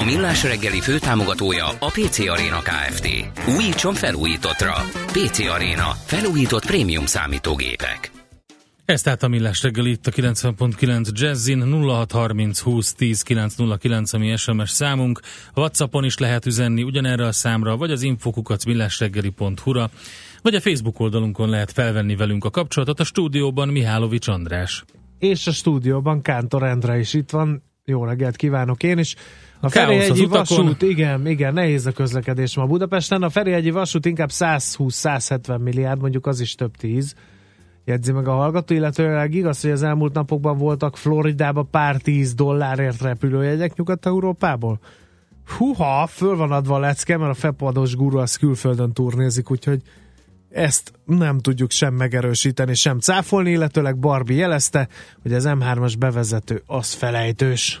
A Millás reggeli főtámogatója a PC Arena Kft. Újítson felújítottra. PC Arena. Felújított prémium számítógépek. Ez tehát a Millás reggeli itt a 90.9 Jazzin 0630 20 10 909, ami SMS számunk. Whatsappon is lehet üzenni ugyanerre a számra, vagy az infokukat millásreggeli.hu-ra, vagy a Facebook oldalunkon lehet felvenni velünk a kapcsolatot. A stúdióban Mihálovics András. És a stúdióban Kántor Endre is itt van. Jó reggelt kívánok én is. A Ferihegyi vasút, igen, igen, nehéz a közlekedés ma Budapesten. A Ferihegyi vasút inkább 120-170 milliárd, mondjuk az is több tíz. Jegyzi meg a hallgató, illetőleg igaz, hogy az elmúlt napokban voltak Floridába pár tíz dollárért repülőjegyek Nyugat-Európából. Húha, föl van adva a lecke, mert a fepadós guru az külföldön turnézik, úgyhogy ezt nem tudjuk sem megerősíteni, sem cáfolni, illetőleg Barbie jelezte, hogy az M3-as bevezető az felejtős.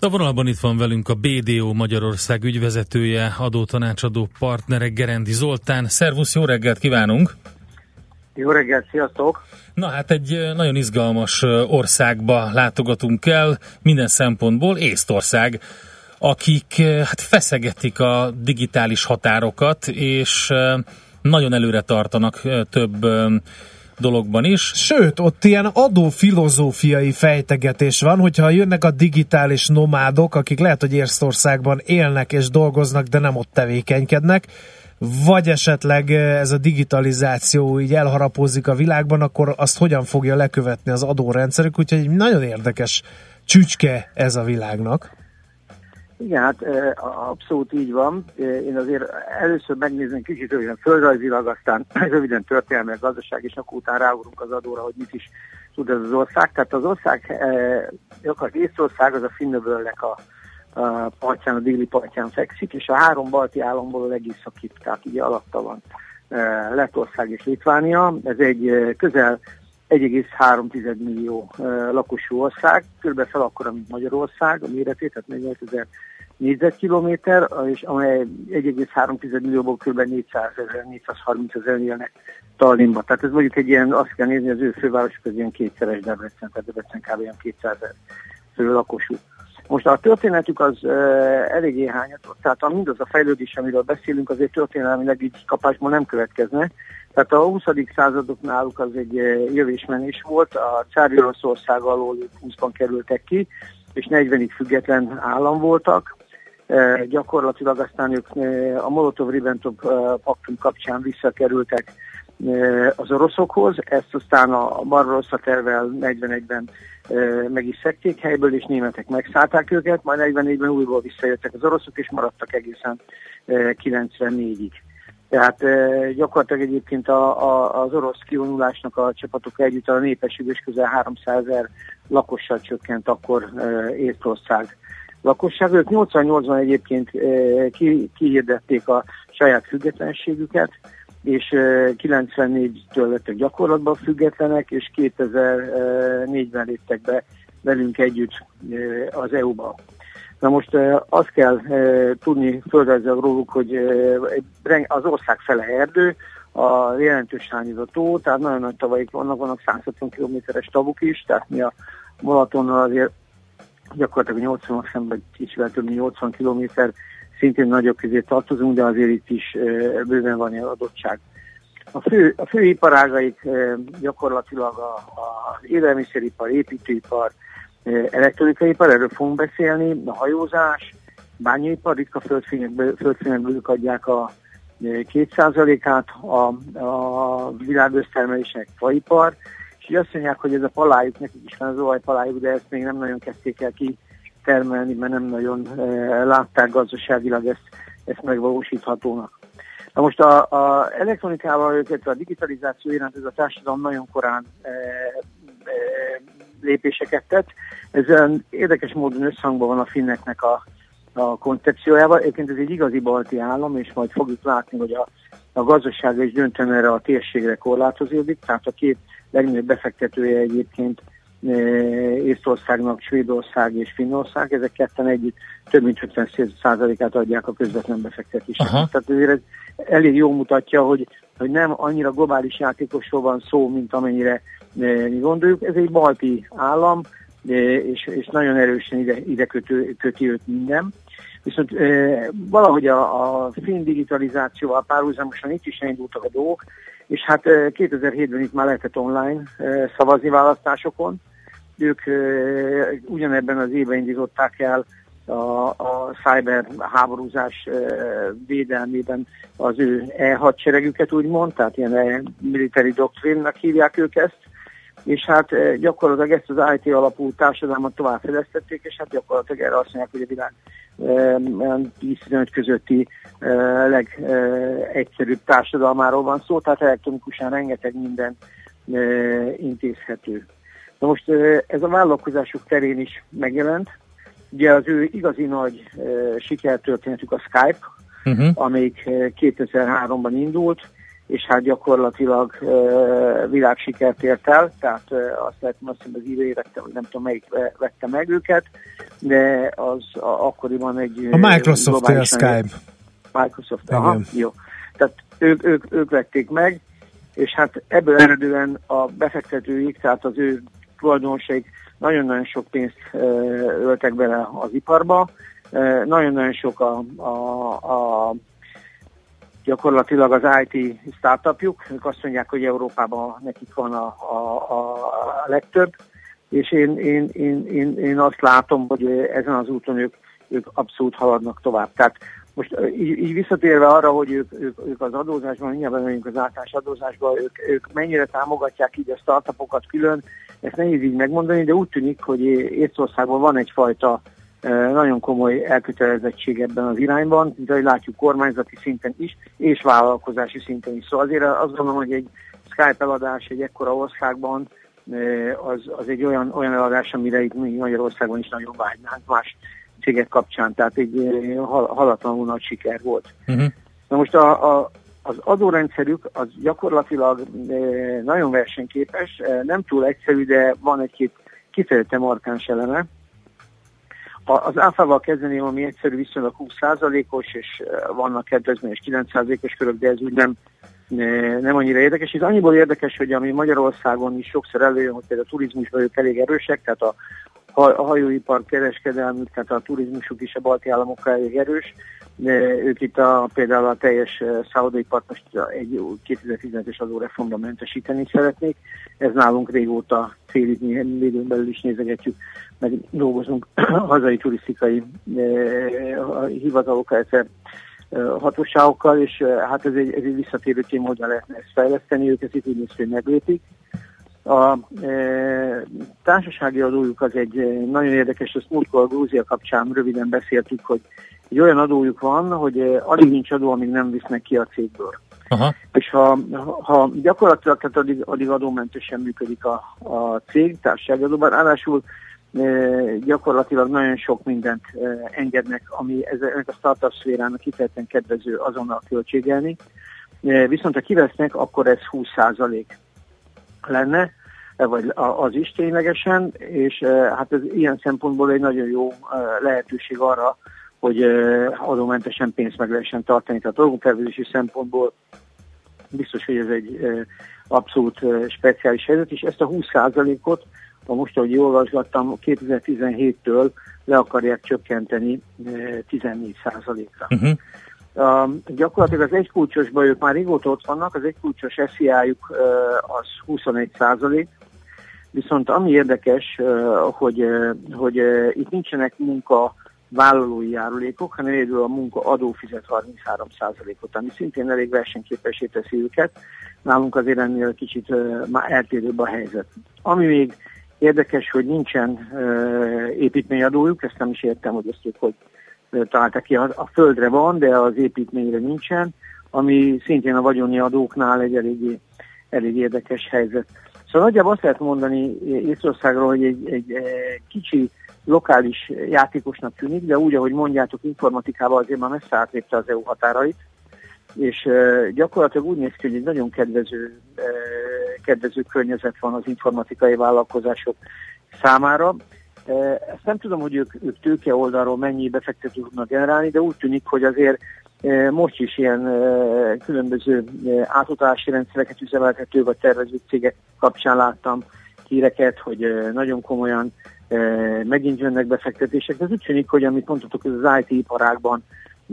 A vonalban itt van velünk a BDO Magyarország ügyvezetője, adótanácsadó partnere Gerendi Zoltán. Szervusz, jó reggelt kívánunk! Jó reggelt, sziasztok! Na hát egy nagyon izgalmas országba látogatunk el, minden szempontból Észtország, akik hát feszegetik a digitális határokat, és nagyon előre tartanak több dologban is. Sőt, ott ilyen adófilozófiai fejtegetés van, hogyha jönnek a digitális nomádok, akik lehet, hogy Észtországban élnek és dolgoznak, de nem ott tevékenykednek, vagy esetleg ez a digitalizáció így elharapózik a világban, akkor azt hogyan fogja lekövetni az adórendszerük, úgyhogy nagyon érdekes csücske ez a világnak. Igen, hát abszolút így van. Én azért először megnézem kicsit olyan földrajzilag, aztán röviden történelmi gazdaság, és akkor utána ráugrunk az adóra, hogy mit is tud ez az ország. Tehát az ország, akar Észország az a Finnöbölnek a, a partján, a déli partján fekszik, és a három balti államból a legészakibb, tehát így alatta van Lettország és Litvánia. Ez egy közel 1,3 millió lakosú ország, kb. fel akkora, mint Magyarország, a méretét, tehát 45 ezer négyzetkilométer, és amely 1,3 millióból kb. 400 ezer, 430 ezer élnek Tallinnba. Tehát ez mondjuk egy ilyen, azt kell nézni, az ő fővárosuk az ilyen kétszeres Debrecen, tehát Debrecen kb. ilyen 200 ezer fő lakosú. Most a történetük az uh, eléggé hányatott, tehát mindaz a fejlődés, amiről beszélünk, azért történelmileg így kapásból nem következne, tehát a 20. századok náluk az egy eh, jövésmenés volt, a cári Oroszország alól 20-ban kerültek ki, és 40-ig független állam voltak. E, gyakorlatilag aztán ők e, a Molotov-Ribbentrop paktum kapcsán visszakerültek az oroszokhoz, ezt aztán a Barbarossa tervel 41-ben meg is szekték helyből, és németek megszállták őket, majd 44-ben újból visszajöttek az oroszok, és maradtak egészen 94-ig. Tehát gyakorlatilag egyébként a, a, az orosz kivonulásnak a csapatok együtt a népesség is közel 300 ezer lakossal csökkent akkor Észtország lakosság. Ők 88-ban egyébként ki, kihirdették a saját függetlenségüket, és e, 94-től lettek gyakorlatban függetlenek, és 2004-ben léptek be velünk együtt az EU-ba. Na most azt kell tudni földrajzilag róluk, hogy az ország fele erdő, a jelentős hányozató, tehát nagyon nagy tavaik vannak, vannak 150 kilométeres tavuk is, tehát mi a Balatonnal azért gyakorlatilag 80 szemben kicsivel több mint 80 kilométer, szintén nagyobb közé tartozunk, de azért itt is bőven van adottság. A fő, a fő iparágaik gyakorlatilag az élelmiszeripar, építőipar, elektronikai erről fogunk beszélni, a hajózás, bányaipar, ritka földfényekből adják a 2%-át, a, a világössztermelésnek faipar, és és azt mondják, hogy ez a palájuk, nekik is van az olajpalájuk, de ezt még nem nagyon kezdték el kitermelni, mert nem nagyon e, látták gazdaságilag ezt, ezt megvalósíthatónak. Na most a, a elektronikával, illetve a digitalizáció iránt ez a társadalom nagyon korán e, e, lépéseket tett. Ez érdekes módon összhangban van a finneknek a, a koncepciójával. Egyébként ez egy igazi balti állam, és majd fogjuk látni, hogy a, a gazdasága is döntően erre a térségre korlátozódik. Tehát a két legnagyobb befektetője egyébként e, Észtországnak Svédország és Finnország, ezek ketten együtt több mint 50%-át adják a közvetlen befektetésnek. Tehát ezért ez elég jól mutatja, hogy, hogy nem annyira globális játékosról van szó, mint amennyire gondoljuk. Ez egy balti állam, e, és, és nagyon erősen ide, ide kötő, köti őt minden. Viszont e, valahogy a, a finn digitalizációval párhuzamosan itt is elindultak a dolgok, és hát 2007-ben itt már lehetett online szavazni választásokon. Ők ugyanebben az évben indították el a, a cyber háborúzás védelmében az ő e-hadseregüket úgymond, tehát ilyen e-military doctrine-nak hívják ők ezt, és hát gyakorlatilag ezt az IT alapú társadalmat továbbfejlesztették, és hát gyakorlatilag erre azt mondják, hogy a világ 10-15 közötti legegyszerűbb társadalmáról van szó, tehát elektronikusan rengeteg minden intézhető. Na most ez a vállalkozások terén is megjelent, Ugye az ő igazi nagy sikertörténetük a Skype, uh-huh. amelyik 2003-ban indult, és hát gyakorlatilag uh, világsikert ért el, tehát uh, azt lehet, azt hiszem az írői vette, vagy nem tudom melyik vette meg őket, de az a, akkoriban egy... A Microsoft a Skype. Microsoft, aha, jó. Tehát ők, ők, ők vették meg, és hát ebből eredően a befektetőik, tehát az ő tulajdonosaik nagyon-nagyon sok pénzt öltek bele az iparba, nagyon-nagyon sok a, a, a gyakorlatilag az IT startupjuk, ők azt mondják, hogy Európában nekik van a, a, a legtöbb, és én, én, én, én, én azt látom, hogy ezen az úton ők, ők abszolút haladnak tovább. Tehát most így, így visszatérve arra, hogy ők, ők, ők az adózásban, mindjárt bemegyünk az általános adózásban, ők, ők mennyire támogatják így a startupokat külön, ezt nehéz így megmondani, de úgy tűnik, hogy Észországban van egyfajta nagyon komoly elkötelezettség ebben az irányban, mint ahogy látjuk kormányzati szinten is, és vállalkozási szinten is. Szóval azért azt gondolom, hogy egy Skype eladás egy ekkora országban az, az egy olyan, olyan eladás, amire itt mi Magyarországon is nagyon vágynánk más cégek kapcsán, tehát egy halatlanul nagy siker volt. Uh-huh. Na most a, a, az adórendszerük az gyakorlatilag nagyon versenyképes, nem túl egyszerű, de van egy-két kifejezetten markáns eleme. Az áfával kezdeném, ami egyszerű viszonylag 20%-os, és eh, vannak kedvezményes 9%-os körök, de ez úgy nem, nem annyira érdekes. Ez annyiból érdekes, hogy ami Magyarországon is sokszor előjön, hogy például a turizmusban ők elég erősek, tehát a a hajóipar kereskedelmük, tehát a turizmusuk is a balti államokkal elég erős. Ők itt a, például a teljes eh, szaudaipart most egy 2015-es adóreformra mentesíteni szeretnék. Ez nálunk régóta fél időn belül is nézegetjük, meg dolgozunk hazai turisztikai eh, hivatalokkal, egyszer eh, hatóságokkal, és hát ez egy, ez egy visszatérő téma, hogyan lehetne ezt fejleszteni, ők ezt itt úgy hogy meglépik. A e, társasági adójuk az egy e, nagyon érdekes, ezt múltkor a Grúzia kapcsán röviden beszéltük, hogy egy olyan adójuk van, hogy e, alig nincs adó, amíg nem visznek ki a cégből. Aha. És ha, ha gyakorlatilag tehát addig, addig adómentesen működik a, a cég, társasági adóban, ráadásul e, gyakorlatilag nagyon sok mindent e, engednek, ami ennek a startup szférának kifejezetten kedvező azonnal költségelni. E, viszont ha kivesznek, akkor ez 20 százalék lenne, vagy az is ténylegesen, és eh, hát ez ilyen szempontból egy nagyon jó eh, lehetőség arra, hogy eh, adómentesen pénzt meg lehessen tartani. Tehát adótervezési szempontból biztos, hogy ez egy abszolút speciális helyzet, és ezt a 20%-ot, a most, ahogy olvasgattam, 2017-től le akarják csökkenteni 14%-ra. Uh-huh. Gyakorlatilag az egykulcsosban ők már régóta ott vannak, az egykulcsos SZIA-juk az 21 százalék, viszont ami érdekes, hogy, hogy itt nincsenek munka vállalói járulékok, hanem egyedül a munka adó fizet 33%-ot, ami szintén elég versenyképesé teszi őket. Nálunk azért ennél kicsit uh, már eltérőbb a helyzet. Ami még érdekes, hogy nincsen uh, építményadójuk, ezt nem is értem, hogy ezt ők hogy találtak ki. A földre van, de az építményre nincsen, ami szintén a vagyoni adóknál egy eléggé, elég érdekes helyzet. Szóval nagyjából azt lehet mondani Észországról, hogy egy, egy, egy kicsi lokális játékosnak tűnik, de úgy, ahogy mondjátok, informatikában azért már messze átlépte az EU határait, és gyakorlatilag úgy néz ki, hogy egy nagyon kedvező, kedvező környezet van az informatikai vállalkozások számára. Ezt nem tudom, hogy ők, ők tőke oldalról mennyi befektető tudnak generálni, de úgy tűnik, hogy azért most is ilyen különböző átutalási rendszereket üzemeltető vagy tervező cégek kapcsán láttam híreket, hogy nagyon komolyan megint jönnek befektetések. Ez úgy tűnik, hogy amit mondhatok, az IT iparágban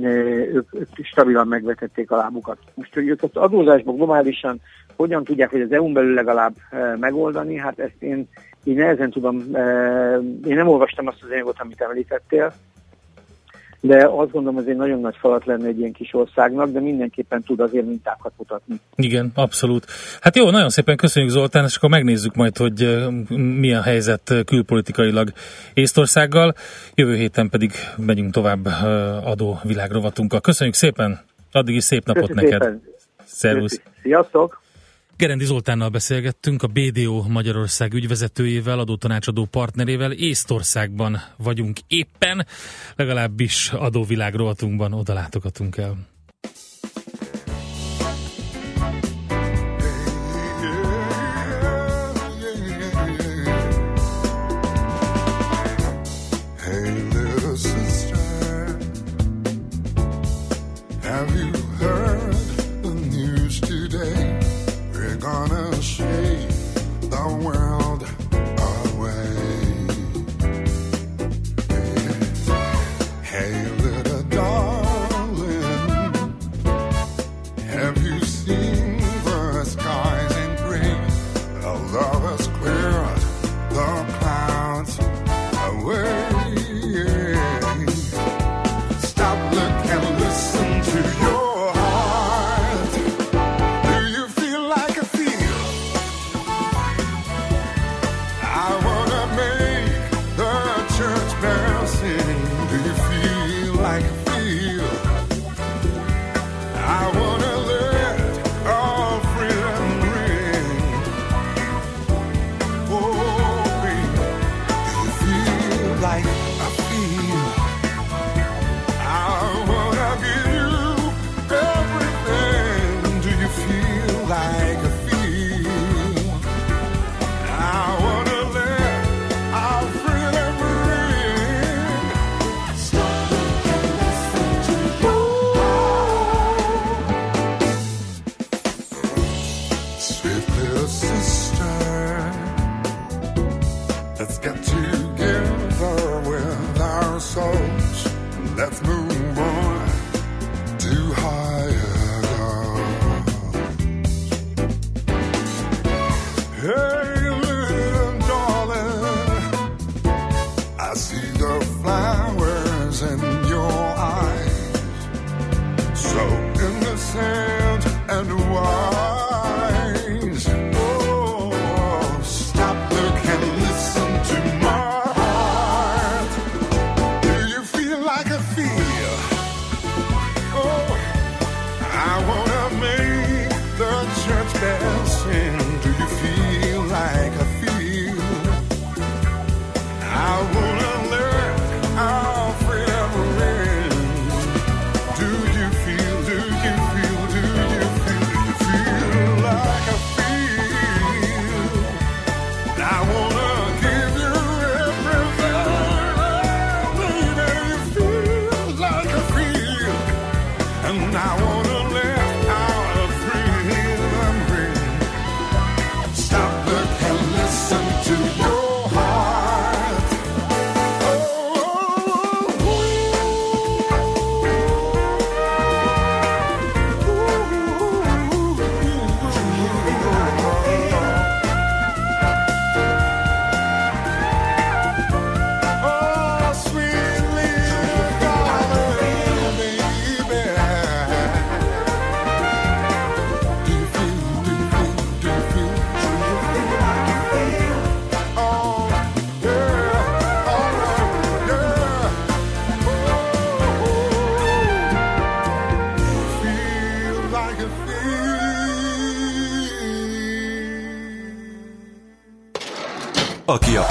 ők, stabilan megvetették a lábukat. Most, hogy ők az adózásban globálisan hogyan tudják, hogy az EU-n belül legalább megoldani, hát ezt én, én nehezen tudom, én nem olvastam azt az anyagot, amit említettél, de azt gondolom, ez egy nagyon nagy falat lenne egy ilyen kis országnak, de mindenképpen tud azért mintákat mutatni. Igen, abszolút. Hát jó, nagyon szépen köszönjük Zoltán, és akkor megnézzük majd, hogy mi a helyzet külpolitikailag Észtországgal. Jövő héten pedig megyünk tovább adó világrovatunkkal. Köszönjük szépen, addig is szép napot Köszönjük neked. Szépen. Szervusz. Sziasztok! Gerendi Zoltánnal beszélgettünk, a BDO Magyarország ügyvezetőjével, adótanácsadó partnerével. Észtországban vagyunk éppen, legalábbis adóvilág rovatunkban oda látogatunk el.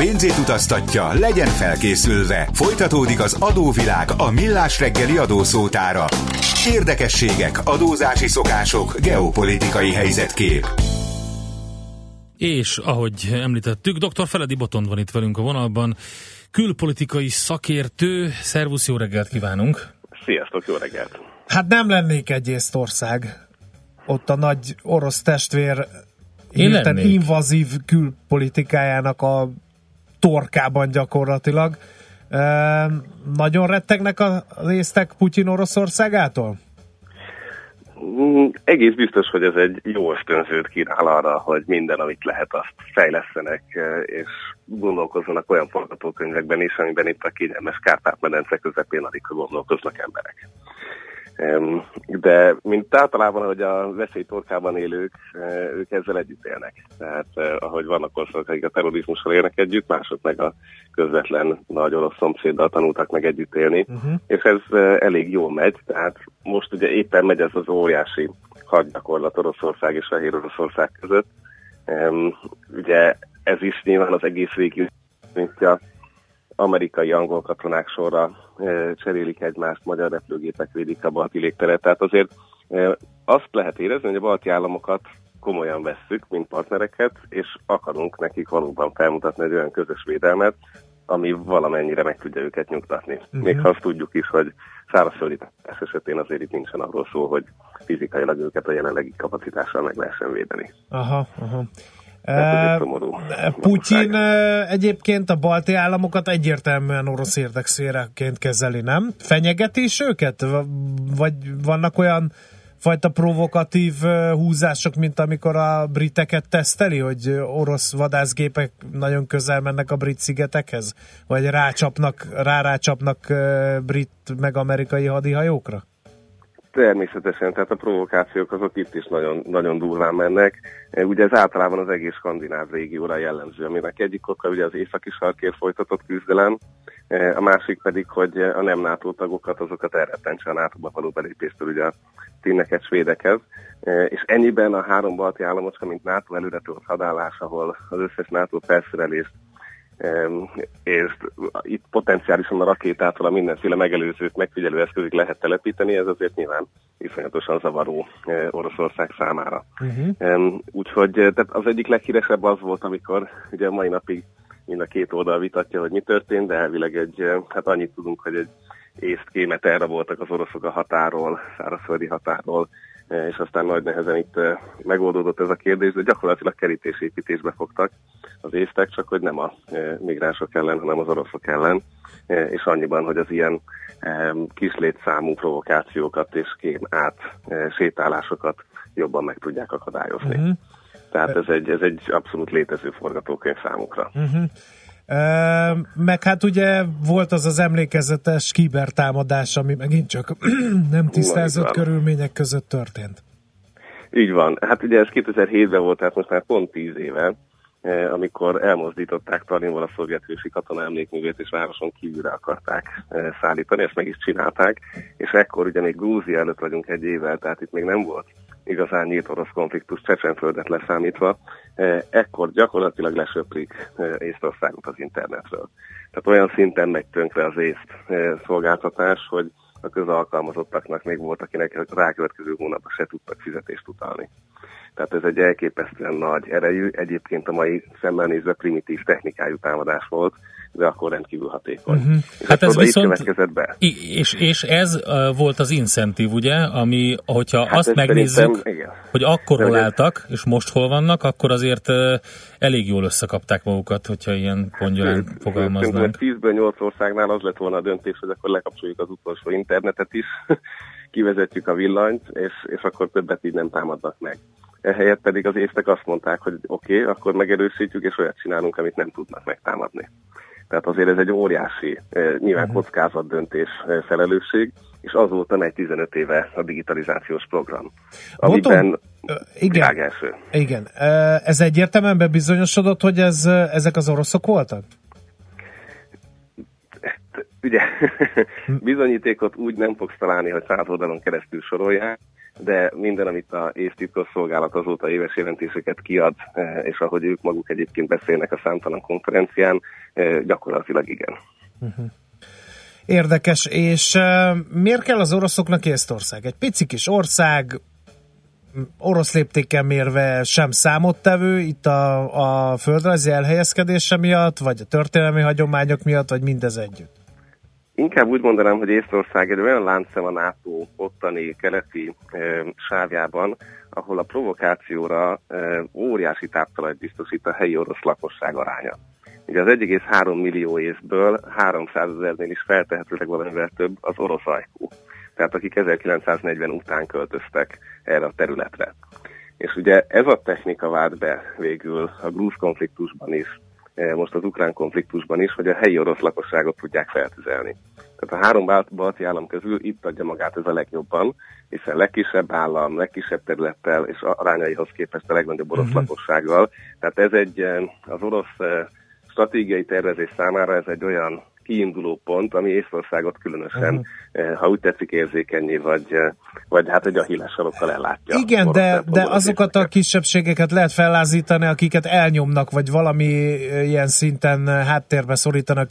Pénzét utaztatja, legyen felkészülve. Folytatódik az adóvilág a millás reggeli adószótára. Érdekességek, adózási szokások, geopolitikai helyzetkép. És ahogy említettük, dr. Feledi Botond van itt velünk a vonalban, külpolitikai szakértő. Szervusz, jó reggelt kívánunk! Sziasztok, jó reggelt! Hát nem lennék egy észtország. Ott a nagy orosz testvér hirtelen invazív külpolitikájának a torkában gyakorlatilag. E, nagyon rettegnek az észtek Putyin Oroszországától? Mm, egész biztos, hogy ez egy jó ösztönzőt kínál arra, hogy minden, amit lehet, azt fejlesztenek, és gondolkozzanak olyan forgatókönyvekben is, amiben itt a kényelmes Kárpát-medence közepén alig gondolkoznak emberek. De mint általában, hogy a veszélytorkában élők, eh, ők ezzel együtt élnek. Tehát eh, ahogy vannak országok, akik a terrorizmussal élnek együtt, mások meg a közvetlen nagy orosz szomszéddal tanultak meg együtt élni. Uh-huh. És ez eh, elég jól megy, tehát most ugye éppen megy ez az óriási hadgyakorlat Oroszország és Fehér Oroszország között. Ugye ez is nyilván az egész régió, mint a amerikai angol katonák sorra cserélik egymást, magyar repülőgépek védik a balti légteret. Tehát azért azt lehet érezni, hogy a balti államokat komolyan vesszük, mint partnereket, és akarunk nekik valóban felmutatni egy olyan közös védelmet, ami valamennyire meg tudja őket nyugtatni. Uh-huh. Még ha azt tudjuk is, hogy szárazföldi esetén azért itt nincsen arról szó, hogy fizikailag őket a jelenlegi kapacitással meg lehessen védeni. Aha, aha. Putyin egyébként a balti államokat egyértelműen orosz érdekszéreként kezeli, nem? Fenyegeti is őket? Vagy vannak olyan fajta provokatív húzások, mint amikor a briteket teszteli, hogy orosz vadászgépek nagyon közel mennek a brit szigetekhez? Vagy rácsapnak, rárácsapnak brit meg amerikai hadihajókra? Természetesen, tehát a provokációk azok itt is nagyon, nagyon durván mennek. E, ugye ez általában az egész skandináv régióra jellemző, aminek egyik oka ugye az északi sarkért folytatott küzdelem, e, a másik pedig, hogy a nem NATO tagokat, azokat elrettentse a NATO-ba való belépéstől ugye a tényeket svédekhez. És ennyiben a három balti államocska, mint NATO előretölt hadállás, ahol az összes NATO felszerelést és itt potenciálisan a rakétától a mindenféle megelőzőt, megfigyelő eszközig lehet telepíteni, ez azért nyilván iszonyatosan zavaró eh, Oroszország számára. Uh-huh. Úgyhogy eh, tehát az egyik leghíresebb az volt, amikor ugye mai napig mind a két oldal vitatja, hogy mi történt, de elvileg egy, eh, hát annyit tudunk, hogy egy észt kémet erre voltak az oroszok a határól, szárazföldi határól, és aztán nagy nehezen itt megoldódott ez a kérdés, de gyakorlatilag kerítésépítésbe fogtak az észtek, csak hogy nem a migránsok ellen, hanem az oroszok ellen, és annyiban, hogy az ilyen kislétszámú provokációkat és kém át sétálásokat jobban meg tudják akadályozni. Uh-huh. Tehát ez egy, ez egy abszolút létező forgatókönyv számukra. Uh-huh. Meg hát ugye volt az az emlékezetes kibertámadás, ami megint csak nem tisztázott körülmények között történt. Így van. Hát ugye ez 2007-ben volt, tehát most már pont 10 éve, amikor elmozdították Talinval a szovjet hősi katona emlékművét, és városon kívülre akarták szállítani, ezt meg is csinálták, és ekkor ugye még Grúzia előtt vagyunk egy évvel, tehát itt még nem volt igazán nyílt orosz konfliktus Csecsenföldet leszámítva, ekkor gyakorlatilag lesöprik e, Észtországot az internetről. Tehát olyan szinten megy tönkre az észt e, szolgáltatás, hogy a közalkalmazottaknak még volt, akinek rákövetkező hónapban se tudtak fizetést utalni. Tehát ez egy elképesztően nagy erejű, egyébként a mai szemmel nézve primitív technikájú támadás volt, de akkor rendkívül hatékony. Uh-huh. És hát ez viszont, be. És, és ez uh, volt az incentív, ugye, ami, hogyha hát azt megnézzük, hogy akkor hol álltak, és most hol vannak, akkor azért uh, elég jól összekapták magukat, hogyha ilyen pongyolán fogalmaznánk. 10-ből 8 országnál az lett volna a döntés, hogy akkor lekapcsoljuk az utolsó internetet is, kivezetjük a villanyt, és, és akkor többet így nem támadnak meg. Ehelyett pedig az észtek azt mondták, hogy oké, okay, akkor megerősítjük, és olyat csinálunk, amit nem tudnak megtámadni. Tehát azért ez egy óriási, eh, nyilván mhm. kockázat döntés eh, felelősség, és azóta megy 15 éve a digitalizációs program, amiben igen, első. Igen. Ez egyértelműen bebizonyosodott, hogy ez, ezek az oroszok voltak? Ugye, bizonyítékot úgy nem fogsz találni, hogy száz oldalon keresztül sorolják, de minden, amit a titkos szolgálat azóta éves jelentéseket kiad, és ahogy ők maguk egyébként beszélnek a számtalan konferencián, gyakorlatilag igen. Uh-huh. Érdekes, és uh, miért kell az oroszoknak Észtország? Egy pici kis ország, orosz léptékkel mérve sem számottevő itt a, a földrajzi elhelyezkedése miatt, vagy a történelmi hagyományok miatt, vagy mindez együtt? Inkább úgy mondanám, hogy Észtország egy olyan láncszem a NATO ottani keleti e, sávjában, ahol a provokációra e, óriási táptalajt biztosít a helyi orosz lakosság aránya. Ugye az 1,3 millió észből 300 ezernél is feltehetőleg valamivel több az orosz ajkú. Tehát akik 1940 után költöztek erre a területre. És ugye ez a technika vált be végül a grúz konfliktusban is, most az ukrán konfliktusban is, hogy a helyi orosz lakosságot tudják feltüzelni. Tehát a három balti állam közül itt adja magát ez a legjobban, hiszen legkisebb állam, legkisebb területtel és arányaihoz képest a legnagyobb orosz uh-huh. lakossággal. Tehát ez egy eh, az orosz eh, stratégiai tervezés számára ez egy olyan kiinduló pont, ami Észországot különösen, uh-huh. ha úgy tetszik, érzékenyé, vagy, eh, vagy hát egy ahillássarokkal ellátja. Igen, de, de azokat a kisebbségeket lehet fellázítani, akiket elnyomnak, vagy valami ilyen szinten háttérbe szorítanak.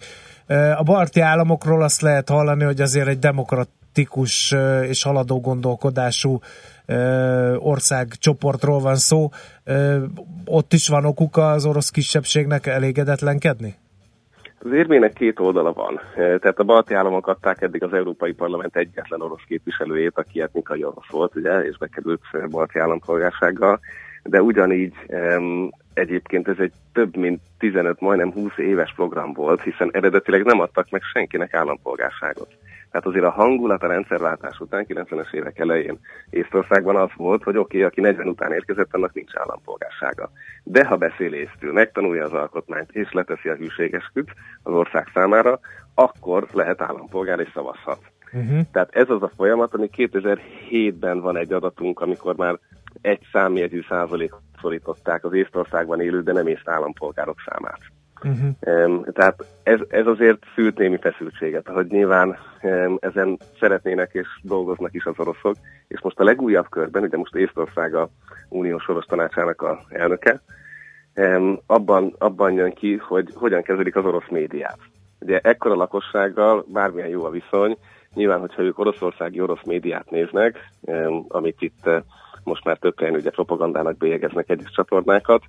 A balti államokról azt lehet hallani, hogy azért egy demokratikus és haladó gondolkodású országcsoportról van szó. Ott is van okuk az orosz kisebbségnek elégedetlenkedni? Az érmének két oldala van. Tehát a balti államok adták eddig az Európai Parlament egyetlen orosz képviselőjét, aki etnikai orosz volt, ugye, és bekerült balti állampolgársággal, de ugyanígy egyébként ez egy több mint 15, majdnem 20 éves program volt, hiszen eredetileg nem adtak meg senkinek állampolgárságot. Tehát azért a hangulat a rendszerváltás után, 90-es évek elején Észtországban az volt, hogy oké, okay, aki 40 után érkezett, annak nincs állampolgársága. De ha beszél észtül, megtanulja az alkotmányt és leteszi a hűségesküt az ország számára, akkor lehet állampolgár és szavazhat. Uh-huh. Tehát ez az a folyamat, ami 2007-ben van egy adatunk, amikor már egy számjegyű százalék szorították az Észtországban élő, de nem észt állampolgárok számát. Uh-huh. Tehát ez, ez azért szült némi feszültséget, hogy nyilván ezen szeretnének és dolgoznak is az oroszok, és most a legújabb körben, ugye most Észtország a Uniós Soros Tanácsának a elnöke, abban, abban jön ki, hogy hogyan kezelik az orosz médiát. Ugye ekkora lakossággal bármilyen jó a viszony, nyilván, hogyha ők oroszországi orosz médiát néznek, amit itt eh, most már több helyen ugye propagandának bélyegeznek egyes csatornákat,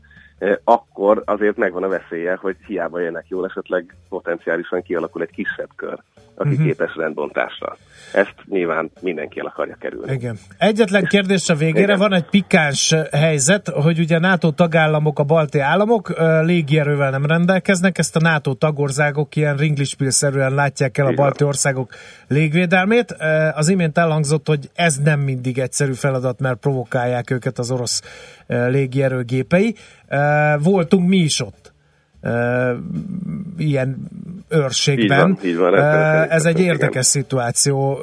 akkor azért megvan a veszélye, hogy hiába élnek jól, esetleg potenciálisan kialakul egy kisebb kör, aki uh-huh. képes rendbontásra. Ezt nyilván mindenki el akarja kerülni. Igen. Egyetlen kérdés a végére, Igen. van egy pikáns helyzet, hogy ugye NATO tagállamok, a balti államok légierővel nem rendelkeznek, ezt a NATO tagországok ilyen ringlispil-szerűen látják el a balti országok légvédelmét. Az imént elhangzott, hogy ez nem mindig egyszerű feladat, mert provokálják őket az orosz légierő gépei. Voltunk mi is ott ilyen őrségben. Így van, így van, Ez egy érdekes igen. szituáció.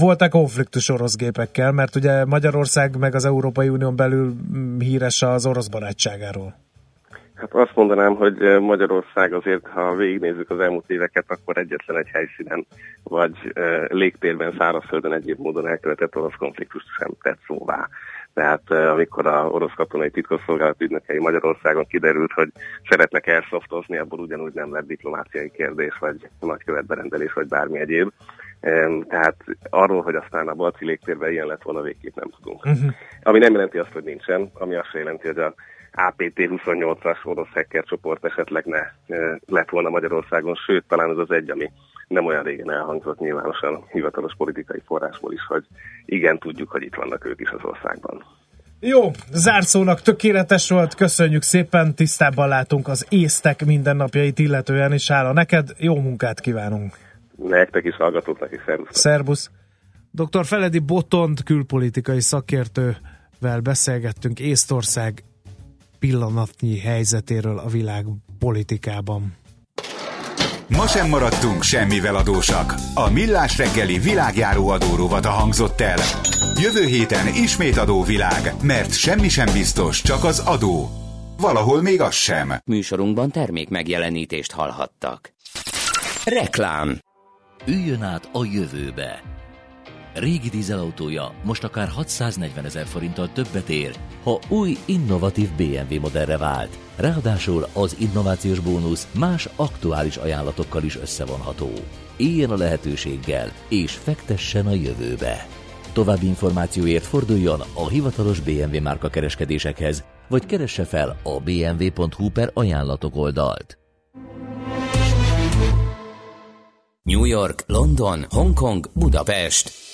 Voltak konfliktus orosz gépekkel, mert ugye Magyarország meg az Európai Unión belül mm, híres az orosz barátságáról. Hát azt mondanám, hogy Magyarország azért, ha végignézzük az elmúlt éveket, akkor egyetlen egy helyszínen, vagy légtérben, szárazföldön egyéb módon elkövetett orosz konfliktust sem tett szóvá. Tehát amikor a orosz katonai titkosszolgálat ügynökei Magyarországon kiderült, hogy szeretnek airsoftozni, abból ugyanúgy nem lett diplomáciai kérdés, vagy nagykövetberendelés, vagy bármi egyéb. Tehát arról, hogy aztán a balci légtérben ilyen lett volna, végképp nem tudunk. Uh-huh. Ami nem jelenti azt, hogy nincsen, ami azt jelenti, hogy a APT-28-as orosz hacker csoport esetleg ne lett volna Magyarországon, sőt, talán ez az egy, ami nem olyan régen elhangzott nyilvánosan hivatalos politikai forrásból is, hogy igen, tudjuk, hogy itt vannak ők is az országban. Jó, zárszónak tökéletes volt, köszönjük szépen, tisztában látunk az észtek mindennapjait illetően, és hála neked, jó munkát kívánunk! Nektek is, hallgatóknak is, szervusz! Szervusz! Dr. Feledi Botont külpolitikai szakértővel beszélgettünk Észtország pillanatnyi helyzetéről a világ politikában. Ma sem maradtunk semmivel adósak. A Millás reggeli világjáró adórovata hangzott el. Jövő héten ismét adóvilág, mert semmi sem biztos, csak az adó. Valahol még az sem. Műsorunkban termék megjelenítést hallhattak. Reklám Üljön át a jövőbe Régi dízelautója most akár 640 ezer forinttal többet ér, ha új, innovatív BMW modellre vált. Ráadásul az innovációs bónusz más aktuális ajánlatokkal is összevonható. Éljen a lehetőséggel, és fektessen a jövőbe. További információért forduljon a hivatalos BMW márka kereskedésekhez, vagy keresse fel a bmw.hu per ajánlatok oldalt. New York, London, Hongkong, Budapest.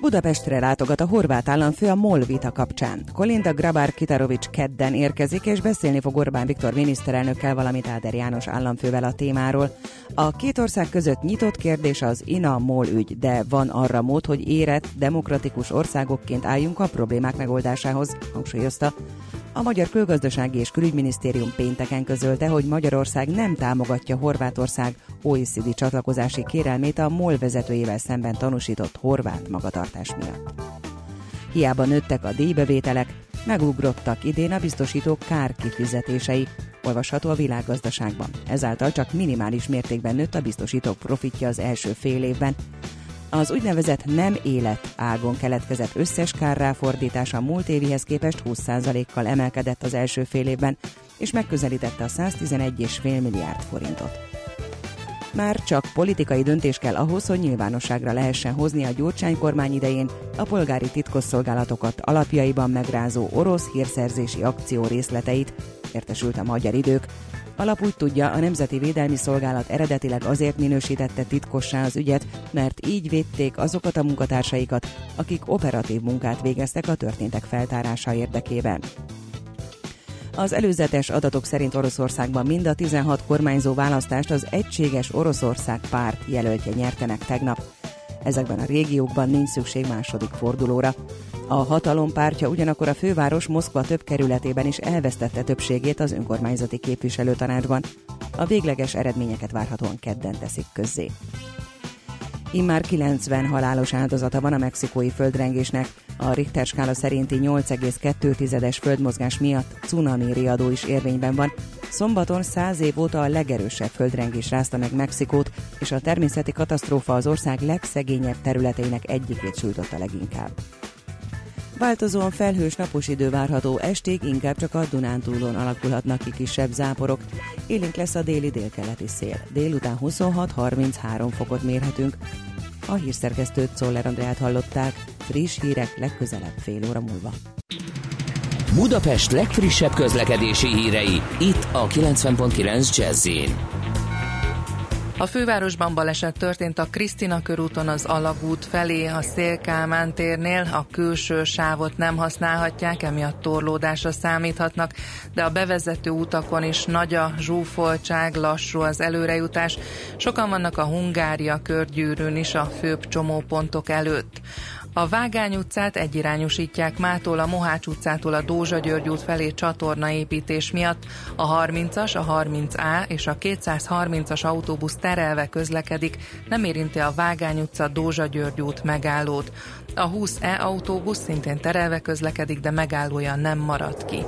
Budapestre látogat a horvát államfő a MOL vita kapcsán. Kolinda Grabár Kitarovics kedden érkezik, és beszélni fog Orbán Viktor miniszterelnökkel, valamint Áder János államfővel a témáról. A két ország között nyitott kérdés az INA-MOL ügy, de van arra mód, hogy érett, demokratikus országokként álljunk a problémák megoldásához, hangsúlyozta. A Magyar Külgazdasági és Külügyminisztérium pénteken közölte, hogy Magyarország nem támogatja Horvátország OECD csatlakozási kérelmét a MOL vezetőjével szemben tanúsított horvát magatartás miatt. Hiába nőttek a díjbevételek, megugrottak idén a biztosítók kárkifizetései, olvasható a világgazdaságban. Ezáltal csak minimális mértékben nőtt a biztosítók profitja az első fél évben, az úgynevezett nem élet ágon keletkezett összes kárráfordítása múlt évihez képest 20%-kal emelkedett az első fél évben, és megközelítette a 111,5 milliárd forintot. Már csak politikai döntés kell ahhoz, hogy nyilvánosságra lehessen hozni a Gyurcsány kormány idején a polgári titkosszolgálatokat alapjaiban megrázó orosz hírszerzési akció részleteit, értesült a magyar idők, Alap úgy tudja, a Nemzeti Védelmi Szolgálat eredetileg azért minősítette titkossá az ügyet, mert így védték azokat a munkatársaikat, akik operatív munkát végeztek a történtek feltárása érdekében. Az előzetes adatok szerint Oroszországban mind a 16 kormányzó választást az Egységes Oroszország párt jelöltje nyertenek tegnap. Ezekben a régiókban nincs szükség második fordulóra. A hatalom pártja ugyanakkor a főváros Moszkva több kerületében is elvesztette többségét az önkormányzati képviselőtanácsban. A végleges eredményeket várhatóan kedden teszik közzé. Immár 90 halálos áldozata van a mexikói földrengésnek. A Richter skála szerinti 8,2-es földmozgás miatt cunami riadó is érvényben van. Szombaton 100 év óta a legerősebb földrengés rázta meg Mexikót, és a természeti katasztrófa az ország legszegényebb területeinek egyikét sújtotta leginkább. Változóan felhős napos idő várható, estig inkább csak a Dunántúlon alakulhatnak ki kisebb záporok. Élénk lesz a déli délkeleti szél. Délután 26-33 fokot mérhetünk. A hírszerkesztőt Szoller Andrát hallották. Friss hírek legközelebb fél óra múlva. Budapest legfrissebb közlekedési hírei, itt a 90.9 jazz a fővárosban baleset történt a Krisztina körúton az Alagút felé, a Szélkálmán térnél. A külső sávot nem használhatják, emiatt torlódásra számíthatnak, de a bevezető utakon is nagy a zsúfoltság, lassú az előrejutás. Sokan vannak a Hungária körgyűrűn is a főbb csomópontok előtt. A Vágány utcát egyirányosítják mától a Mohács utcától a Dózsa György út felé csatornaépítés miatt. A 30-as, a 30A és a 230-as autóbusz terelve közlekedik, nem érinti a Vágány utca Dózsa György út megállót. A 20E autóbusz szintén terelve közlekedik, de megállója nem marad ki.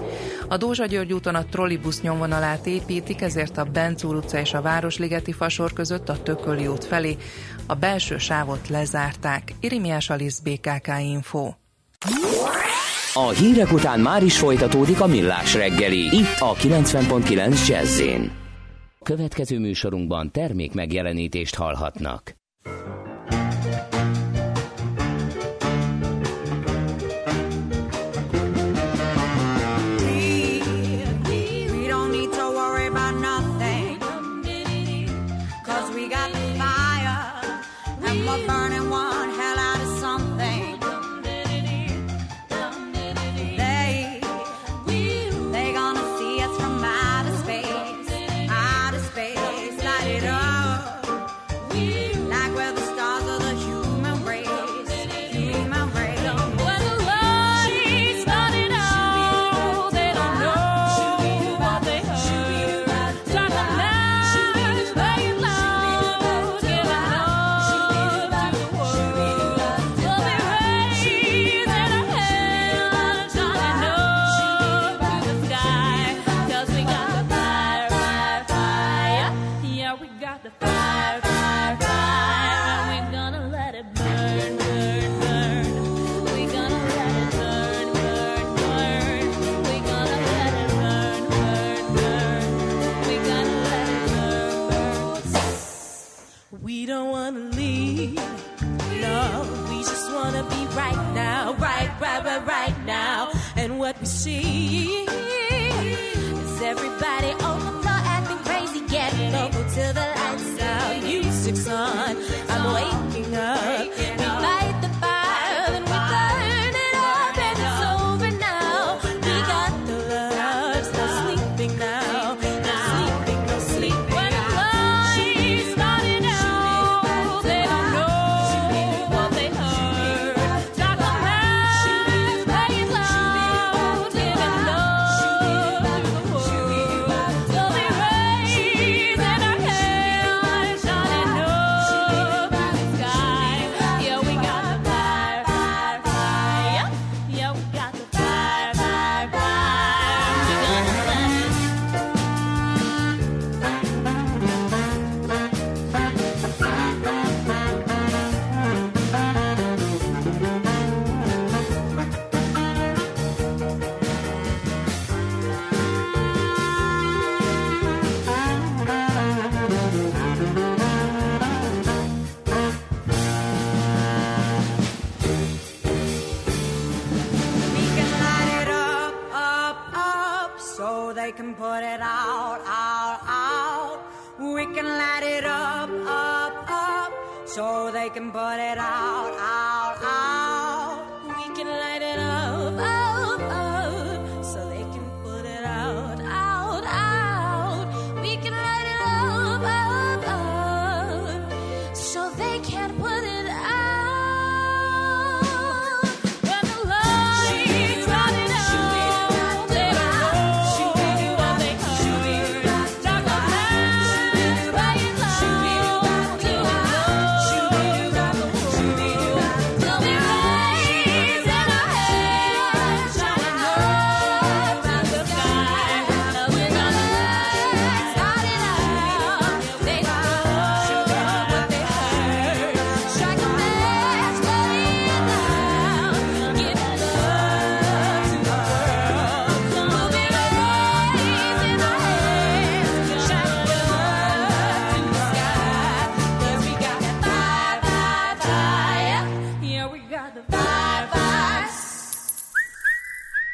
A Dózsa György úton a trollibusz nyomvonalát építik, ezért a Bencúr utca és a Városligeti fasor között a Tököli út felé a belső sávot lezárták. Irimiás Alisz BKK Info. A hírek után már is folytatódik a millás reggeli, itt a 90.9 jazz Következő műsorunkban termék megjelenítést hallhatnak.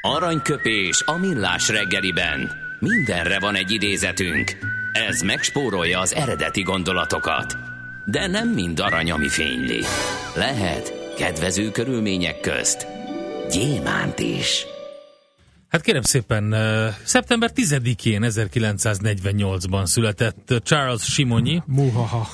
Aranyköpés a millás reggeliben. Mindenre van egy idézetünk. Ez megspórolja az eredeti gondolatokat. De nem mind arany, ami fényli. Lehet kedvező körülmények közt gyémánt is. Hát kérem szépen, szeptember 10-én 1948-ban született Charles Simonyi, Muhaha.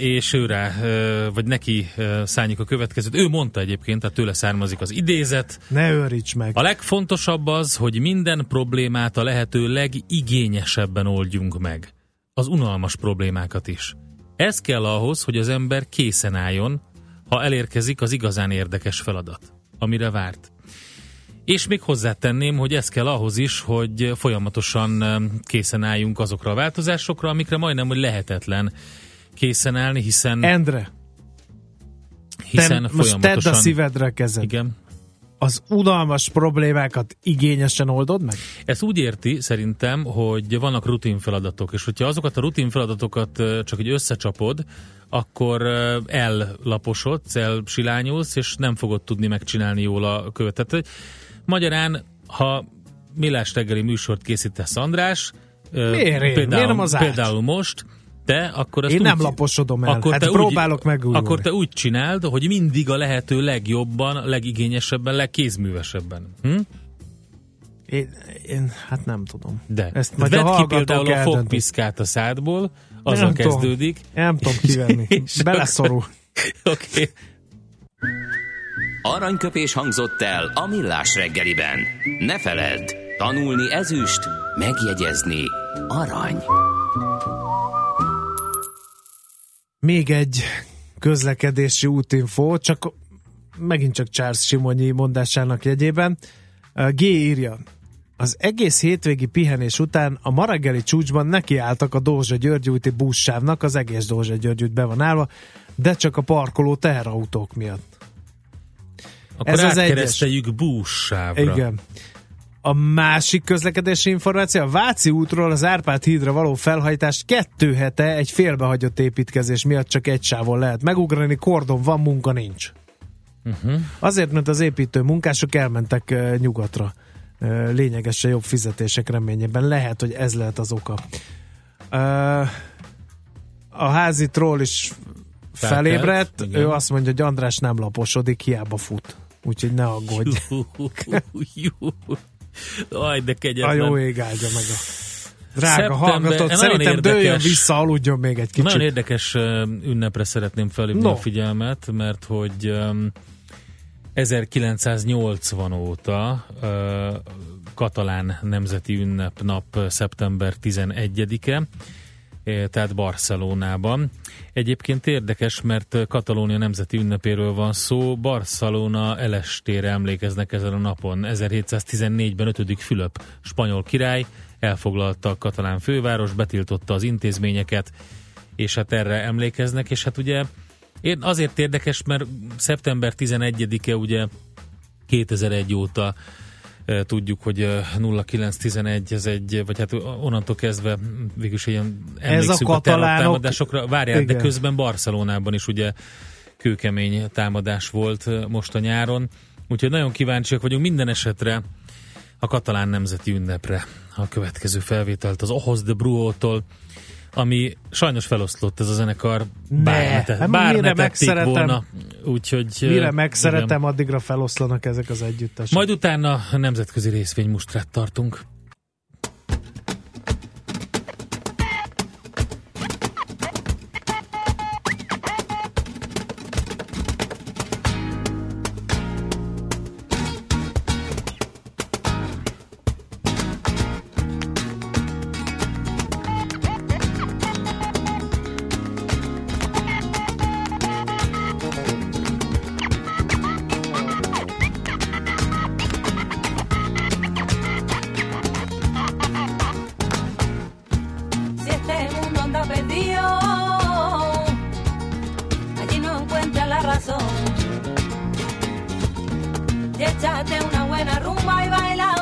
És ő rá, uh, vagy neki szálljuk a következőt. Ő mondta egyébként, tehát tőle származik az idézet. Ne őríts meg. A legfontosabb az, hogy minden problémát a lehető legigényesebben oldjunk meg. Az unalmas problémákat is. Ez kell ahhoz, hogy az ember készen álljon, ha elérkezik az igazán érdekes feladat, amire várt. És még hozzátenném, hogy ez kell ahhoz is, hogy folyamatosan készen álljunk azokra a változásokra, amikre majdnem, hogy lehetetlen készen állni, hiszen, Endre, hiszen te most tedd a szívedre kezed. Igen. Az unalmas problémákat igényesen oldod meg? Ezt úgy érti szerintem, hogy vannak rutin feladatok, és hogyha azokat a rutin feladatokat csak egy összecsapod, akkor ellaposodsz, elsilányulsz, és nem fogod tudni megcsinálni jól a. Tehát, Magyarán, ha millás reggeli műsort készítesz András, Miért például, Miért nem az ács? például most, te, akkor ezt Én úgy, nem laposodom el. akkor hát te próbálok úgy, megújulni. Akkor te úgy csináld, hogy mindig a lehető legjobban, legigényesebben, legkézművesebben. Hm? Én, én, hát nem tudom. De. Ezt majd Vedd a ki például a fogpiszkát a szádból, azzal Nem tudom. kezdődik. Nem tudom kivenni. Beleszorul. Oké. Okay. Aranyköpés hangzott el a millás reggeliben. Ne feledd, tanulni ezüst, megjegyezni arany. Még egy közlekedési útinfó, csak megint csak Charles Simonyi mondásának jegyében. G írja, az egész hétvégi pihenés után a ma reggeli csúcsban nekiálltak a Dózsa György úti buszsávnak, az egész Dózsa György út be van állva, de csak a parkoló teherautók miatt. Akkor Ez az átkereszteljük buszsávra. Igen. A másik közlekedési információ, a Váci útról az Árpád hídra való felhajtást kettő hete egy félbehagyott építkezés miatt csak egy sávon lehet megugrani, kordon van, munka nincs. Uh-huh. Azért, mert az építő munkások elmentek uh, nyugatra. Uh, lényegesen jobb fizetések reményében. Lehet, hogy ez lehet az oka. Uh, a házitról is Felkelt, felébredt, igen. ő azt mondja, hogy András nem laposodik, hiába fut. Úgyhogy ne aggódj. Aj, de A kegyetlen. jó ég áldja meg a drága Szeptember- hallgatót. nagyon Szerintem érdekes. dőljön vissza, aludjon még egy Nagyon kicsit. érdekes ö, ünnepre szeretném felhívni No. a figyelmet, mert hogy öm, 1980 óta katalán nemzeti ünnepnap ö, szeptember 11-e, eh, tehát Barcelonában. Egyébként érdekes, mert ö, Katalónia nemzeti ünnepéről van szó. Barcelona elestére emlékeznek ezen a napon. 1714-ben 5. Fülöp, spanyol király, elfoglalta a katalán főváros, betiltotta az intézményeket, és hát erre emlékeznek, és hát ugye én azért érdekes, mert szeptember 11-e ugye 2001 óta tudjuk, hogy e, 0911 ez egy, vagy hát onnantól kezdve végülis ilyen emlékszünk a, katalánok- terrortámadásokra, várjál, de Igen. közben Barcelonában is ugye kőkemény támadás volt most a nyáron, úgyhogy nagyon kíváncsiak vagyunk. Minden esetre a katalán nemzeti ünnepre a következő felvételt az Ohoz de Bruótól, ami sajnos feloszlott ez a zenekar, bár Ne, te, hát bár ne megszeretem? volna. Úgyhogy, Mire megszeretem, igen. addigra feloszlanak ezek az együttesek. Majd utána nemzetközi részvény mustrát tartunk. Échate una buena rumba y baila,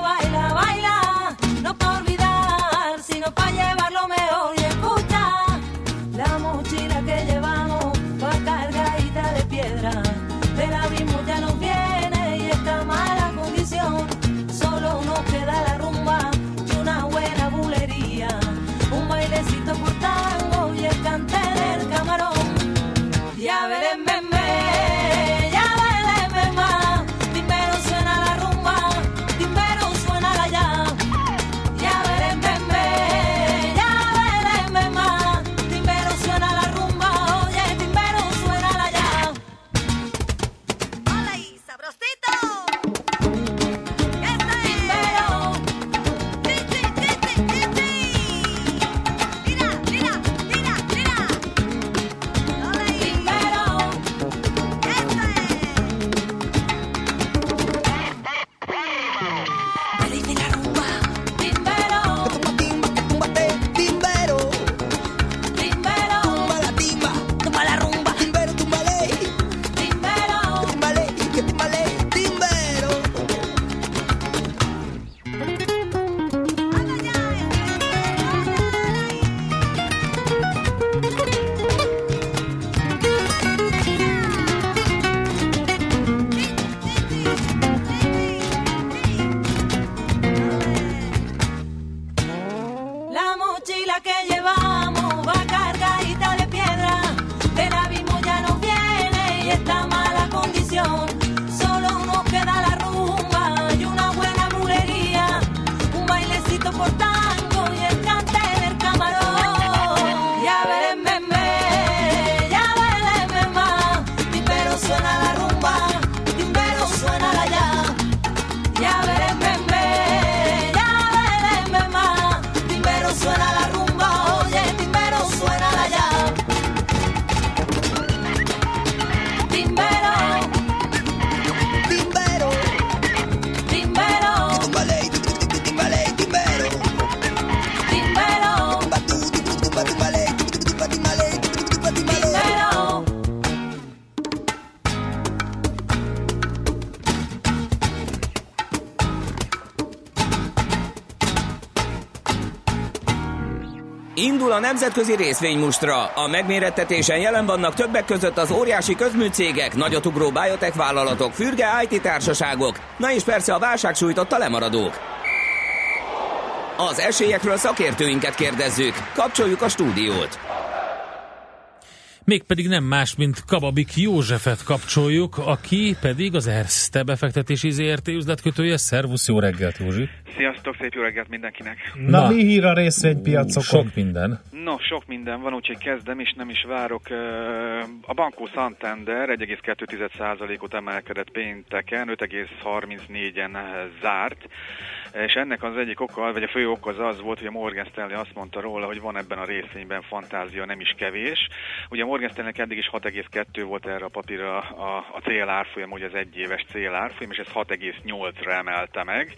que lleva nemzetközi részvénymustra. A megmérettetésen jelen vannak többek között az óriási közműcégek, nagyotugró biotech vállalatok, fürge IT társaságok, na és persze a válság sújtotta lemaradók. Az esélyekről szakértőinket kérdezzük. Kapcsoljuk a stúdiót. Mégpedig nem más, mint Kababik Józsefet kapcsoljuk, aki pedig az Erste befektetési ZRT üzletkötője. Szervusz, jó reggelt, Józsi! Sziasztok, szép jó reggelt mindenkinek! Na, Na mi hír a részvénypiacokon? Sok minden. No, sok minden van, úgyhogy kezdem, és nem is várok. A Bankó Santander 1,2%-ot emelkedett pénteken, 5,34-en zárt, és ennek az egyik oka, vagy a fő oka az az volt, hogy a Morgan Stanley azt mondta róla, hogy van ebben a részvényben fantázia, nem is kevés. Ugye a Morgan Stanley eddig is 6,2 volt erre a papírra a, a célárfolyam, ugye az egyéves célárfolyam, és ez 6,8-ra emelte meg.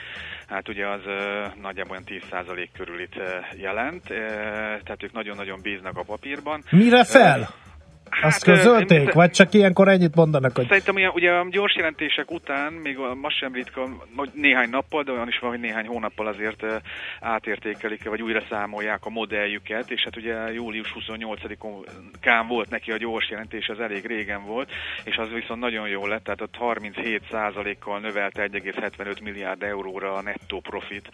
Hát ugye az uh, nagyjából olyan 10% körül itt uh, jelent, uh, tehát ők nagyon-nagyon bíznak a papírban. Mire fel? Uh, Hát, Azt közölték, hát, vagy csak ilyenkor ennyit mondanak? Hogy... Szerintem ugye, ugye a gyors jelentések után, még ma sem ritka, néhány nappal, de olyan is van, hogy néhány hónappal azért átértékelik, vagy újra számolják a modelljüket, és hát ugye július 28-án volt neki a gyors jelentés, az elég régen volt, és az viszont nagyon jó lett, tehát ott 37%-kal növelte 1,75 milliárd euróra a nettó profit,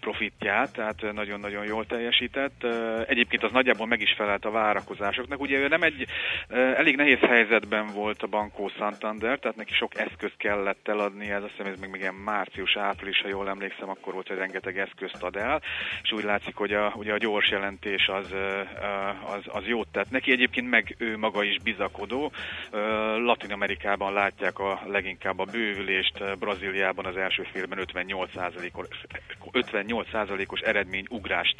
profitját, tehát nagyon-nagyon jól teljesített. Egyébként az nagyjából meg is felelt a várakozásoknak. Ugye ő nem egy Elég nehéz helyzetben volt a Bankó Santander, tehát neki sok eszköz kellett eladni, ez azt hiszem, ez még, még ilyen március-április, ha jól emlékszem, akkor volt, hogy rengeteg eszközt ad el, és úgy látszik, hogy a, ugye a gyors jelentés az, az, az jót tett neki. Egyébként meg ő maga is bizakodó. Latin Amerikában látják a leginkább a bővülést, Brazíliában az első félben 58%-os, 58%-os eredményugrást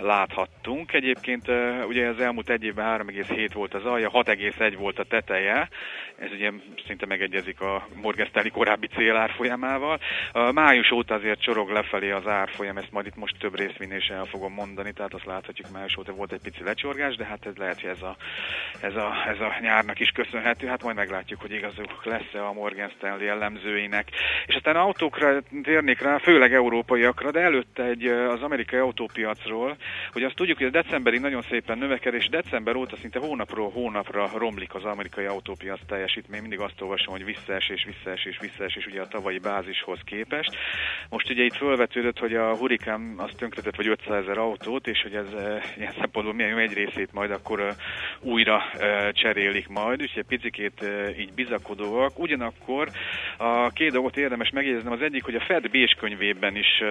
láthattunk. Egyébként ugye az elmúlt egy évben 3,7 volt az alja, 6,1 volt a teteje, ez ugye szinte megegyezik a Morgan korábbi célárfolyamával. Május óta azért csorog lefelé az árfolyam, ezt majd itt most több részvénynél is el fogom mondani, tehát azt láthatjuk, május óta volt egy pici lecsorgás, de hát ez lehet, hogy ez a, ez a, ez a nyárnak is köszönhető, hát majd meglátjuk, hogy igazuk lesz-e a Morgan jellemzőinek. És aztán autókra térnék rá, főleg európaiakra, de előtte egy az amerikai autópiacról, hogy azt tudjuk, hogy a decemberi nagyon szépen növekedés, és december óta szinte hónapról hónapra romlik az amerikai autópiac teljesítmény. Mindig azt olvasom, hogy visszaesés, visszaesés, visszaesés ugye a tavalyi bázishoz képest. Most ugye itt felvetődött, hogy a hurikán az tönkretett vagy 500 ezer autót, és hogy ez e, ilyen szempontból milyen egy részét majd akkor e, újra e, cserélik majd, úgyhogy picikét így bizakodóak. Ugyanakkor a két dolgot érdemes megjegyeznem. Az egyik, hogy a Fed Bés könyvében is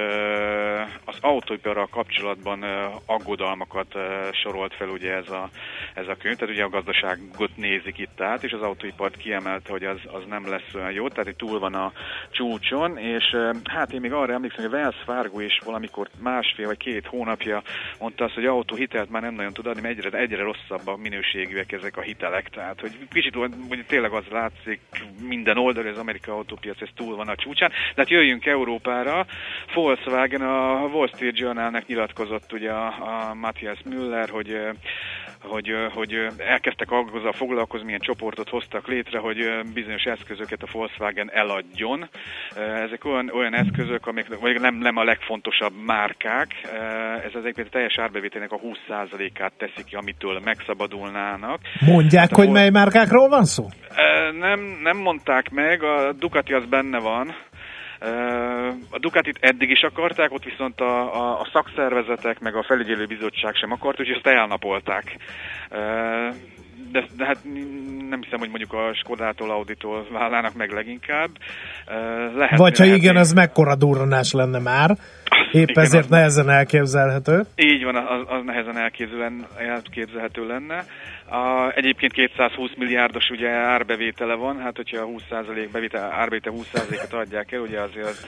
az autóiparral kapcsolatban aggodalmakat sorolt fel ugye ez a, ez a könyv, tehát ugye a gazdaságot nézik itt át, és az autóipart kiemelte, hogy az, az nem lesz olyan jó, tehát itt túl van a csúcson, és hát én még arra emlékszem, hogy Wells Fargo is valamikor másfél vagy két hónapja mondta azt, hogy autóhitelt már nem nagyon tud adni, mert egyre, egyre rosszabb a minőségűek ezek a hitelek, tehát hogy kicsit hogy tényleg az látszik minden oldalon, az amerikai autópiac ez túl van a csúcsán, de hát jöjjünk Európára, Volkswagen a Wall Street Journalnek nyilatkozott ugye a, a Matthias Müller, hogy hogy, hogy elkezdtek azzal foglalkozni, milyen csoportot hoztak létre, hogy bizonyos eszközöket a Volkswagen eladjon. Ezek olyan, olyan eszközök, amik vagy nem, nem a legfontosabb márkák. Ez az egyébként a teljes árbevételnek a 20%-át teszik ki, amitől megszabadulnának. Mondják, hát, hogy mely márkákról van szó? Nem, nem mondták meg, a Ducati az benne van, a Ducatit eddig is akarták, ott viszont a, a, a szakszervezetek meg a felügyelőbizottság sem akart, úgyhogy ezt elnapolták. De, de hát nem hiszem, hogy mondjuk a Skodától, Auditól válnának meg leginkább. Lehet, Vagy ha igen, ez mekkora durranás lenne már. Épp igen, ezért az, nehezen elképzelhető. Így van, az, az nehezen elképzelhető lenne. A, egyébként 220 milliárdos ugye árbevétele van, hát hogyha a 20% bevétel, árbevétel 20%-et adják el, ugye azért az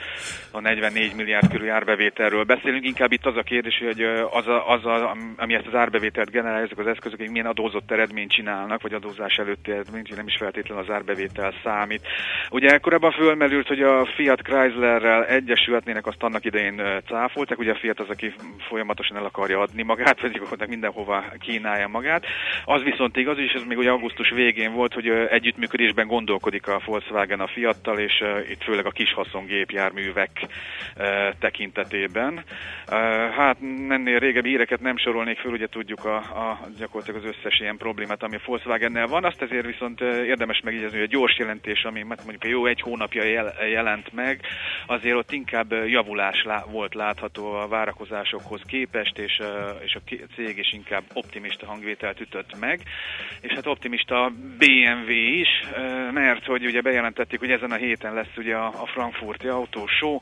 a 44 milliárd körül árbevételről beszélünk. Inkább itt az a kérdés, hogy az, a, az a, ami ezt az árbevételt generálja, ezek az eszközök, milyen adózott eredményt csinálnak, vagy adózás előtti eredményt, nem is feltétlenül az árbevétel számít. Ugye korábban fölmerült, hogy a Fiat Chryslerrel egyesülhetnének, azt annak idején cáfolták, ugye a Fiat az, aki folyamatosan el akarja adni magát, vagy mindenhova kínálja magát. Az viszont igaz, és ez még ugye augusztus végén volt, hogy együttműködésben gondolkodik a Volkswagen a Fiattal, és itt főleg a kis haszongépjárművek tekintetében. Hát ennél régebbi híreket nem sorolnék föl, ugye tudjuk a, a, gyakorlatilag az összes ilyen problémát, ami a Volkswagennel van. Azt ezért viszont érdemes megjegyezni, hogy a gyors jelentés, ami hát mondjuk jó egy hónapja jel, jelent meg, azért ott inkább javulás lá, volt látható a várakozásokhoz képest, és, és a cég is inkább optimista hangvételt ütött meg. És hát optimista a BMW is, mert hogy ugye bejelentették, hogy ezen a héten lesz ugye a, frankfurti autóshow,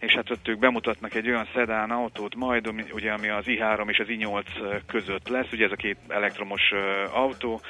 és hát ott ők bemutatnak egy olyan szedán autót majd, ugye, ami az i3 és az i8 között lesz, ugye ez a két elektromos autó,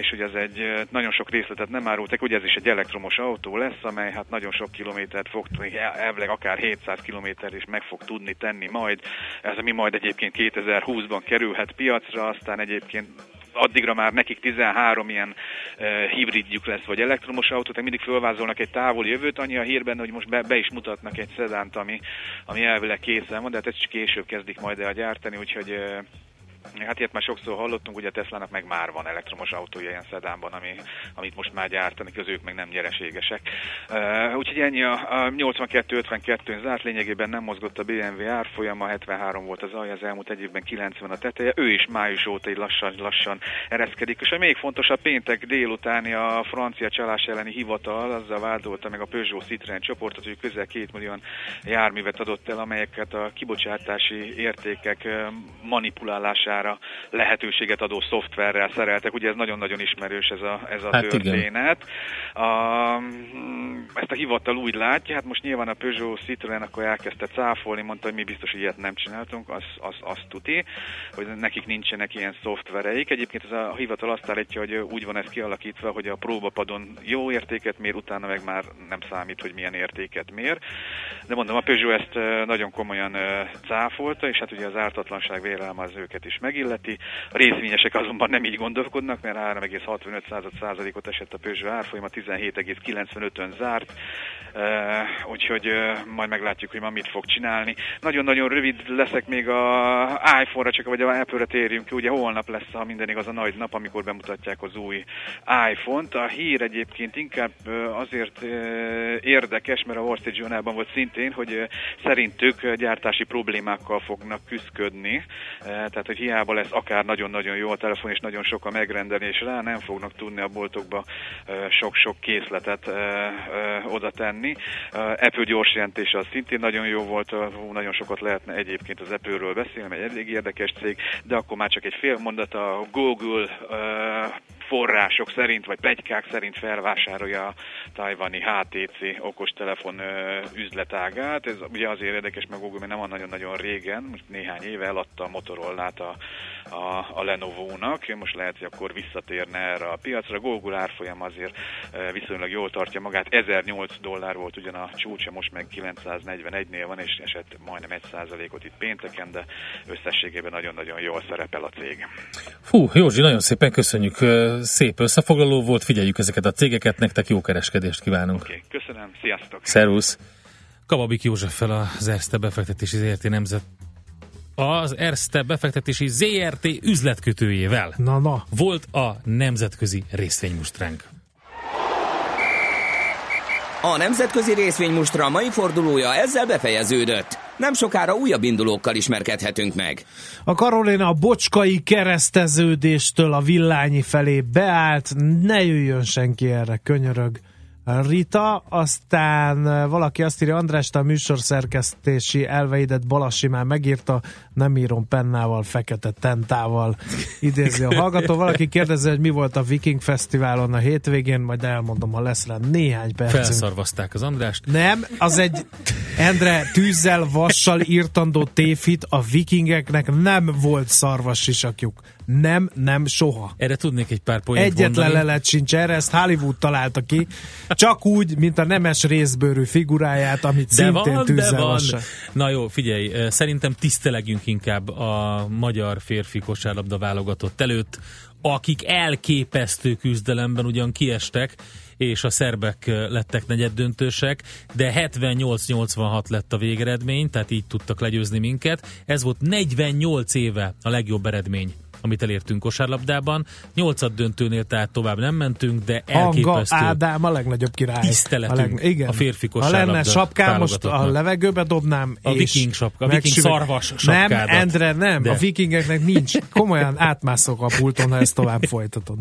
és ugye ez egy nagyon sok részletet nem árultak, ugye ez is egy elektromos autó lesz, amely hát nagyon sok kilométert fog el- elvileg akár 700 kilométer is meg fog tudni tenni majd, ez ami majd egyébként 2020-ban kerülhet piacra, aztán egyébként addigra már nekik 13 ilyen uh, hibridjük lesz, vagy elektromos autót, mindig fölvázolnak egy távoli jövőt, annyi a hírben, hogy most be, be is mutatnak egy szedánt, ami, ami elvileg készen van, de hát ezt is később kezdik majd el gyártani, úgyhogy uh, Hát ilyet már sokszor hallottunk, ugye a Teslának meg már van elektromos autója ilyen szedánban, ami, amit most már gyártani, az ők meg nem nyereségesek. Uh, úgyhogy ennyi a, a 82-52-n zárt, lényegében nem mozgott a BMW árfolyama, 73 volt az alja, az elmúlt egy évben 90 a teteje, ő is május óta így lassan, lassan ereszkedik. És a még fontosabb péntek délutáni a francia csalás elleni hivatal azzal vádolta meg a Peugeot Citroën csoportot, hogy közel két millió járművet adott el, amelyeket a kibocsátási értékek ö, manipulálására lehetőséget adó szoftverrel szereltek. Ugye ez nagyon-nagyon ismerős ez a, ez a Hát igen. történet. A, ezt a hivatal úgy látja, hát most nyilván a Peugeot Citroën akkor elkezdte cáfolni, mondta, hogy mi biztos, hogy ilyet nem csináltunk, az, az, az tuti, hogy nekik nincsenek ilyen szoftvereik. Egyébként ez a hivatal azt állítja, hogy úgy van ez kialakítva, hogy a próbapadon jó értéket mér, utána meg már nem számít, hogy milyen értéket mér. De mondom, a Peugeot ezt nagyon komolyan cáfolta, és hát ugye az ártatlanság vélelme az őket is megilleti. A részvényesek azonban nem így gondolkodnak, mert 3,65 százalékot esett a Peugeot árfolyama, 17,95-ön zárt, úgyhogy majd meglátjuk, hogy ma mit fog csinálni. Nagyon-nagyon rövid leszek még a iPhone-ra, csak vagy a Apple-re térjünk ki. Ugye holnap lesz, ha minden igaz, a nagy nap, amikor bemutatják az új iPhone-t. A hír egyébként inkább azért érdekes, mert a Wall Street Journal-ban volt szintén, hogy szerintük gyártási problémákkal fognak küzdködni. Tehát, hogy hiába lesz akár nagyon-nagyon jó a telefon, és nagyon sok a megrendelés rá, nem fognak tudni a boltokba sok-sok készletet oda tenni. Apple gyors jelentése az szintén nagyon jó volt, nagyon sokat lehetne egyébként az Apple-ről beszélni, egy elég érdekes cég, de akkor már csak egy fél mondat a Google források szerint, vagy plegykák szerint felvásárolja a tajvani HTC okostelefon üzletágát. Ez ugye azért érdekes, mert Google még nem van nagyon-nagyon régen, most néhány éve eladta a Motorola-t a, a, a Lenovo-nak, most lehet, hogy akkor visszatérne erre a piacra. Google árfolyam azért viszonylag jól tartja magát, 1008 dollár volt ugyan a csúcsa, most meg 941-nél van, és esett majdnem 1%-ot itt pénteken, de összességében nagyon-nagyon jól szerepel a cég. Fú, Józsi, nagyon szépen köszönjük. Szép összefoglaló volt, figyeljük ezeket a cégeket, nektek jó kereskedést kívánunk. Oké, köszönöm, sziasztok! Szervusz! Kababik Józseffel az Erste befektetési ZRT nemzet az Erste befektetési ZRT üzletkötőjével. Na, na. Volt a nemzetközi részvénymustránk. A nemzetközi részvénymustra mai fordulója ezzel befejeződött. Nem sokára újabb indulókkal ismerkedhetünk meg. A Karolina a bocskai kereszteződéstől a villányi felé beállt, ne jöjjön senki erre, könyörög. Rita, aztán valaki azt írja, András, te a műsorszerkesztési elveidet Balassi már megírta, nem írom pennával, fekete tentával, idézi a hallgató. Valaki kérdezi, hogy mi volt a Viking Fesztiválon a hétvégén, majd elmondom, ha lesz rá néhány percünk. Felszarvazták az Andrást. Nem, az egy Endre tűzzel, vassal írtandó tévhit, a vikingeknek nem volt szarvas sisakjuk. Nem, nem, soha. Erre tudnék egy pár poént Egyetlen mondani. lelet sincs erre, ezt Hollywood találta ki. Csak úgy, mint a nemes részbőrű figuráját, amit De szintén van, de van. vassal. Na jó, figyelj, szerintem tisztelegjünk inkább a magyar férfi kosárlabda válogatott előtt, akik elképesztő küzdelemben ugyan kiestek, és a szerbek lettek negyeddöntősek, de 78-86 lett a végeredmény, tehát így tudtak legyőzni minket. Ez volt 48 éve a legjobb eredmény amit elértünk kosárlabdában. Nyolcad döntőnél tehát tovább nem mentünk, de Hanga elképesztő Ádám a legnagyobb király. tiszteletünk a, igen. a férfi Ha kosárlabda lenne sapkám, most a levegőbe dobnám. A viking sapka, a viking szarvas Nem, sapkádat. Endre, nem. De. A vikingeknek nincs. Komolyan átmászok a pulton, ha ezt tovább folytatod.